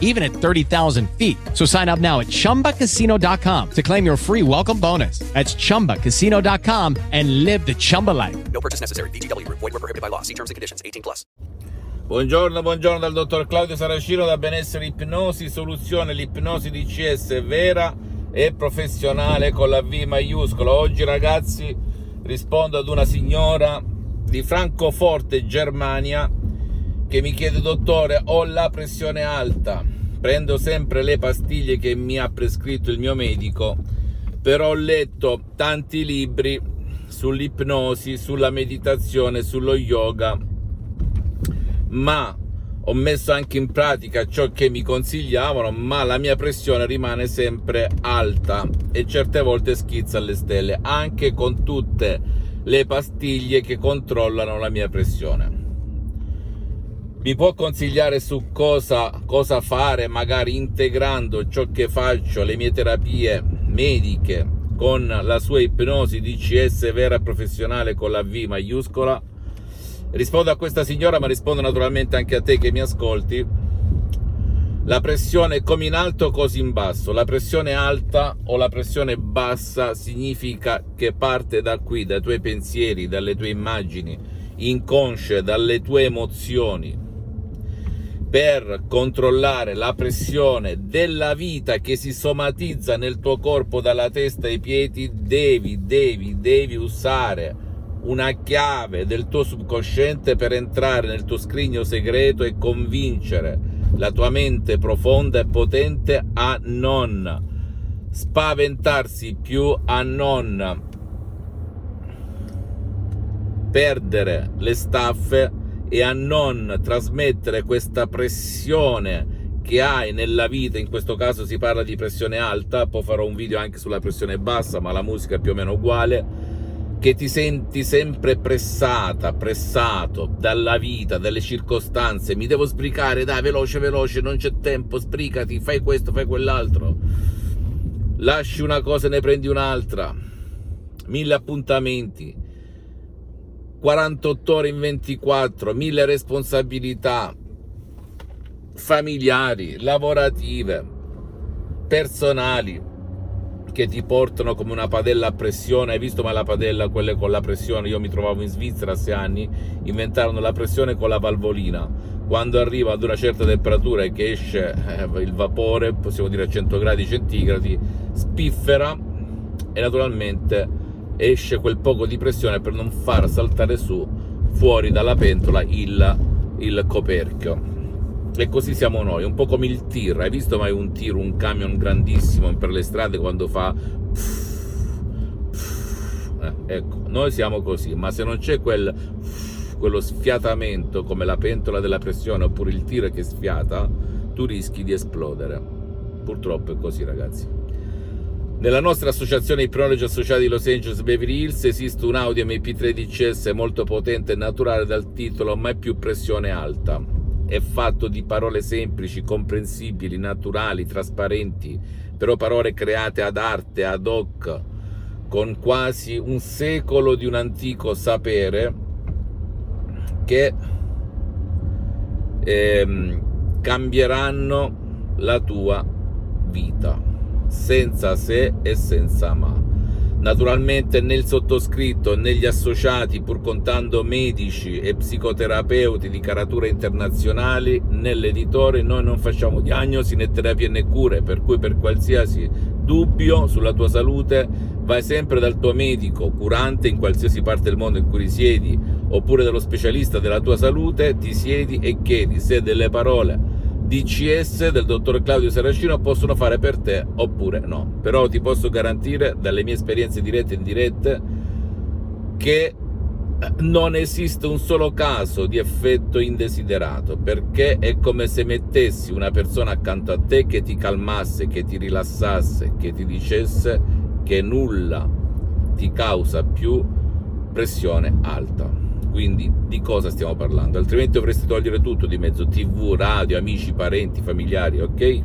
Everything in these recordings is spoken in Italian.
even at 30,000 feet. So sign up now at chumbacasino.com to claim your free welcome bonus. That's chumbacasino.com and live the Chumba life. No purchase necessary. VGW Group. Void were prohibited by law. See terms and conditions. 18 plus. Buongiorno, buongiorno dal dottor Claudio Saracino da Benessere Ipnosi, soluzione l'ipnosi DCS vera e professionale con la V maiuscola. Oggi ragazzi rispondo ad una signora di Francoforte, Germania, che mi chiede dottore, ho la pressione alta, prendo sempre le pastiglie che mi ha prescritto il mio medico, però ho letto tanti libri sull'ipnosi, sulla meditazione, sullo yoga, ma ho messo anche in pratica ciò che mi consigliavano, ma la mia pressione rimane sempre alta e certe volte schizza alle stelle, anche con tutte le pastiglie che controllano la mia pressione. Mi può consigliare su cosa, cosa fare, magari integrando ciò che faccio, le mie terapie mediche, con la sua ipnosi DCS vera e professionale con la V maiuscola? Rispondo a questa signora, ma rispondo naturalmente anche a te che mi ascolti. La pressione come in alto, così in basso. La pressione alta o la pressione bassa significa che parte da qui, dai tuoi pensieri, dalle tue immagini inconsce, dalle tue emozioni. Per controllare la pressione della vita che si somatizza nel tuo corpo dalla testa ai piedi, devi, devi, devi usare una chiave del tuo subconsciente per entrare nel tuo scrigno segreto e convincere la tua mente profonda e potente a non spaventarsi più, a non perdere le staffe e a non trasmettere questa pressione che hai nella vita, in questo caso si parla di pressione alta, poi farò un video anche sulla pressione bassa, ma la musica è più o meno uguale, che ti senti sempre pressata, pressato dalla vita, dalle circostanze, mi devo sbricare, dai, veloce, veloce, non c'è tempo, sbricati, fai questo, fai quell'altro. Lasci una cosa e ne prendi un'altra. Mille appuntamenti. 48 ore in 24, mille responsabilità familiari, lavorative, personali che ti portano come una padella a pressione. Hai visto mai la padella, quelle con la pressione? Io mi trovavo in Svizzera a sei anni, inventarono la pressione con la valvolina. Quando arriva ad una certa temperatura e che esce eh, il vapore, possiamo dire a 100 gradi centigradi, spiffera e naturalmente esce quel poco di pressione per non far saltare su fuori dalla pentola il, il coperchio. E così siamo noi, un po' come il tir. Hai visto mai un tir, un camion grandissimo per le strade quando fa... Eh, ecco, noi siamo così, ma se non c'è quel, quello sfiatamento come la pentola della pressione oppure il tir che sfiata, tu rischi di esplodere. Purtroppo è così ragazzi. Nella nostra associazione Ipnologi Associati di Los Angeles Beverly Hills esiste un Audio MP3 DCS molto potente e naturale dal titolo Mai più pressione alta. È fatto di parole semplici, comprensibili, naturali, trasparenti, però parole create ad arte, ad hoc, con quasi un secolo di un antico sapere che ehm, cambieranno la tua vita senza se e senza ma. Naturalmente nel sottoscritto e negli associati, pur contando medici e psicoterapeuti di caratura internazionali, nell'editore noi non facciamo diagnosi né terapie né cure, per cui per qualsiasi dubbio sulla tua salute vai sempre dal tuo medico curante in qualsiasi parte del mondo in cui risiedi, oppure dallo specialista della tua salute, ti siedi e chiedi se delle parole DCS del dottor Claudio Saracino possono fare per te oppure no. Però ti posso garantire dalle mie esperienze dirette e indirette che eh, non esiste un solo caso di effetto indesiderato perché è come se mettessi una persona accanto a te che ti calmasse, che ti rilassasse, che ti dicesse che nulla ti causa più pressione alta. Quindi di cosa stiamo parlando? Altrimenti dovresti togliere tutto di mezzo, tv, radio, amici, parenti, familiari, ok?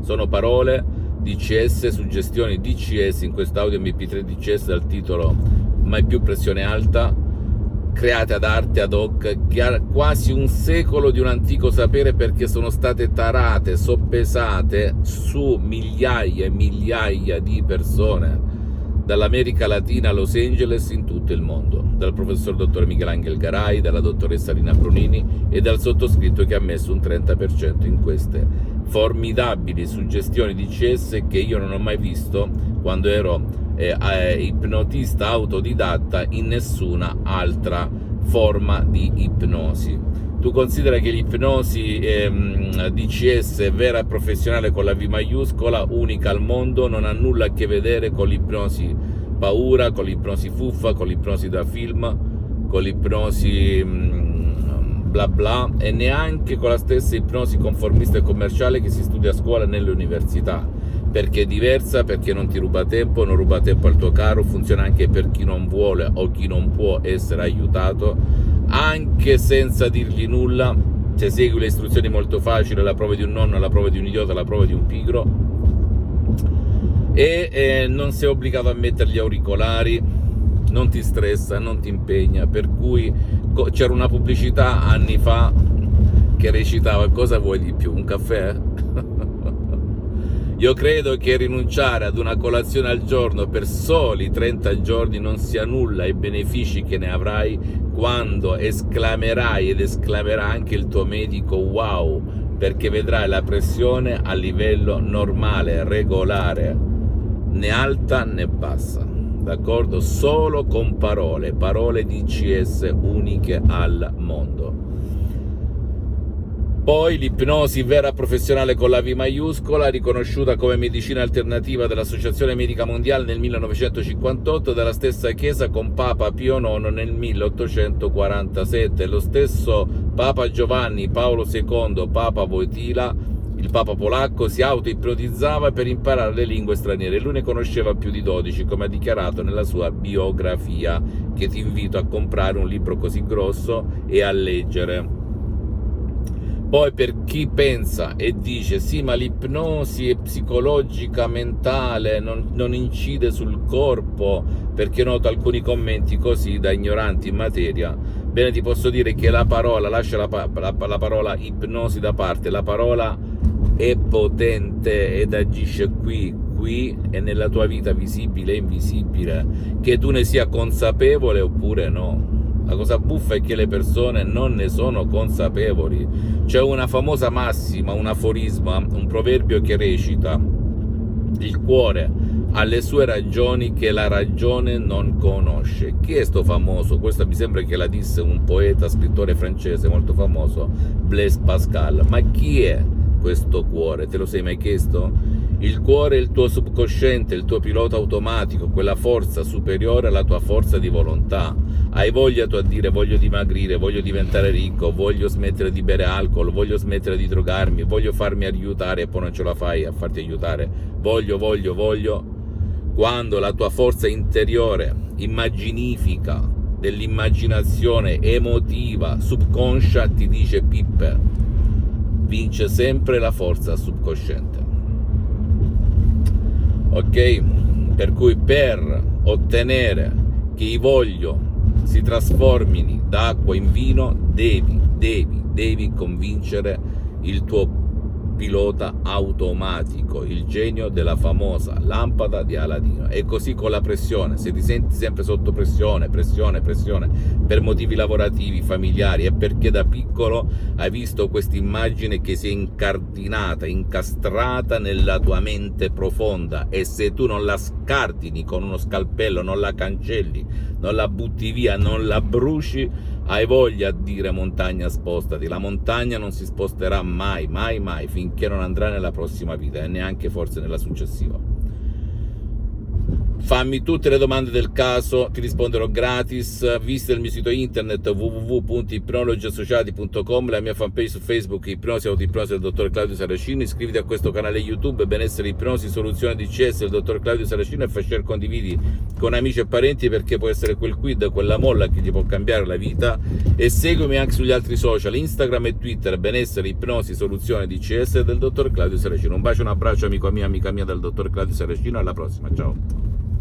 Sono parole DCS, suggestioni DCS in quest'audio MP3 DCS dal titolo Mai più pressione alta, create ad arte ad hoc, quasi un secolo di un antico sapere perché sono state tarate, soppesate su migliaia e migliaia di persone dall'America Latina a Los Angeles in tutto il mondo, dal professor dottor Michelangelo Garai, dalla dottoressa Rina Brunini e dal sottoscritto che ha messo un 30% in queste formidabili suggestioni di CS che io non ho mai visto quando ero eh, eh, ipnotista autodidatta in nessuna altra forma di ipnosi. Tu considera che l'ipnosi ehm, DCS vera e professionale con la V maiuscola, unica al mondo, non ha nulla a che vedere con l'ipnosi paura, con l'ipnosi fuffa, con l'ipnosi da film, con l'ipnosi mh, bla bla e neanche con la stessa ipnosi conformista e commerciale che si studia a scuola e nelle università. Perché è diversa, perché non ti ruba tempo, non ruba tempo al tuo caro, funziona anche per chi non vuole o chi non può essere aiutato, anche senza dirgli nulla, se segui le istruzioni molto facili, la prova di un nonno, la prova di un idiota, la prova di un pigro, e eh, non sei obbligato a mettere gli auricolari, non ti stressa, non ti impegna, per cui c'era una pubblicità anni fa che recitava cosa vuoi di più, un caffè? Io credo che rinunciare ad una colazione al giorno per soli 30 giorni non sia nulla ai benefici che ne avrai quando esclamerai ed esclamerà anche il tuo medico wow, perché vedrai la pressione a livello normale, regolare, né alta né bassa. D'accordo? Solo con parole, parole di CS uniche al mondo. Poi l'ipnosi vera professionale con la V maiuscola, riconosciuta come medicina alternativa dall'Associazione Medica Mondiale nel 1958 e dalla stessa Chiesa con Papa Pio IX nel 1847. Lo stesso Papa Giovanni Paolo II, Papa Wojtyla, il Papa polacco, si auto-ipnotizzava per imparare le lingue straniere. Lui ne conosceva più di 12, come ha dichiarato nella sua biografia, che ti invito a comprare un libro così grosso e a leggere. Poi per chi pensa e dice sì ma l'ipnosi è psicologica, mentale, non, non incide sul corpo, perché noto alcuni commenti così da ignoranti in materia, bene ti posso dire che la parola, lascia la, la, la parola ipnosi da parte, la parola è potente ed agisce qui, qui e nella tua vita visibile e invisibile, che tu ne sia consapevole oppure no. La cosa buffa è che le persone non ne sono consapevoli. C'è una famosa massima, un aforisma, un proverbio che recita: Il cuore ha le sue ragioni che la ragione non conosce. Chi è sto famoso? Questo mi sembra che la disse un poeta, scrittore francese molto famoso, Blaise Pascal. Ma chi è questo cuore? Te lo sei mai chiesto? Il cuore è il tuo subconsciente, il tuo pilota automatico, quella forza superiore alla tua forza di volontà. Hai voglia tu a dire voglio dimagrire, voglio diventare ricco, voglio smettere di bere alcol, voglio smettere di drogarmi, voglio farmi aiutare e poi non ce la fai a farti aiutare. Voglio, voglio, voglio. Quando la tua forza interiore, immaginifica, dell'immaginazione emotiva, subconscia ti dice Pippe, vince sempre la forza subconsciente ok? Per cui per ottenere che voglio si trasformino da acqua in vino, devi, devi, devi convincere il tuo pilota automatico, il genio della famosa lampada di Aladino. E così con la pressione, se ti senti sempre sotto pressione, pressione, pressione, per motivi lavorativi, familiari, è perché da piccolo hai visto questa immagine che si è incardinata, incastrata nella tua mente profonda e se tu non la scardini con uno scalpello, non la cancelli, non la butti via, non la bruci, hai voglia di dire montagna spostati, la montagna non si sposterà mai, mai, mai, finché non andrà nella prossima vita e neanche forse nella successiva. Fammi tutte le domande del caso, ti risponderò gratis. Visita il mio sito internet www.ipnologiassociati.com, la mia fanpage su Facebook Ipnosi Autoipnosi del dottor Claudio Saracino. Iscriviti a questo canale YouTube Benessere Ipnosi Soluzione DCS del dottor Claudio Saracino e fai share condividi con amici e parenti perché può essere quel quid, quella molla che ti può cambiare la vita. E seguimi anche sugli altri social, Instagram e Twitter, Benessere Ipnosi Soluzione DCS del dottor Claudio Saracino. Un bacio, un abbraccio amico mio, amica mia del dottor Claudio Saracino. Alla prossima, ciao.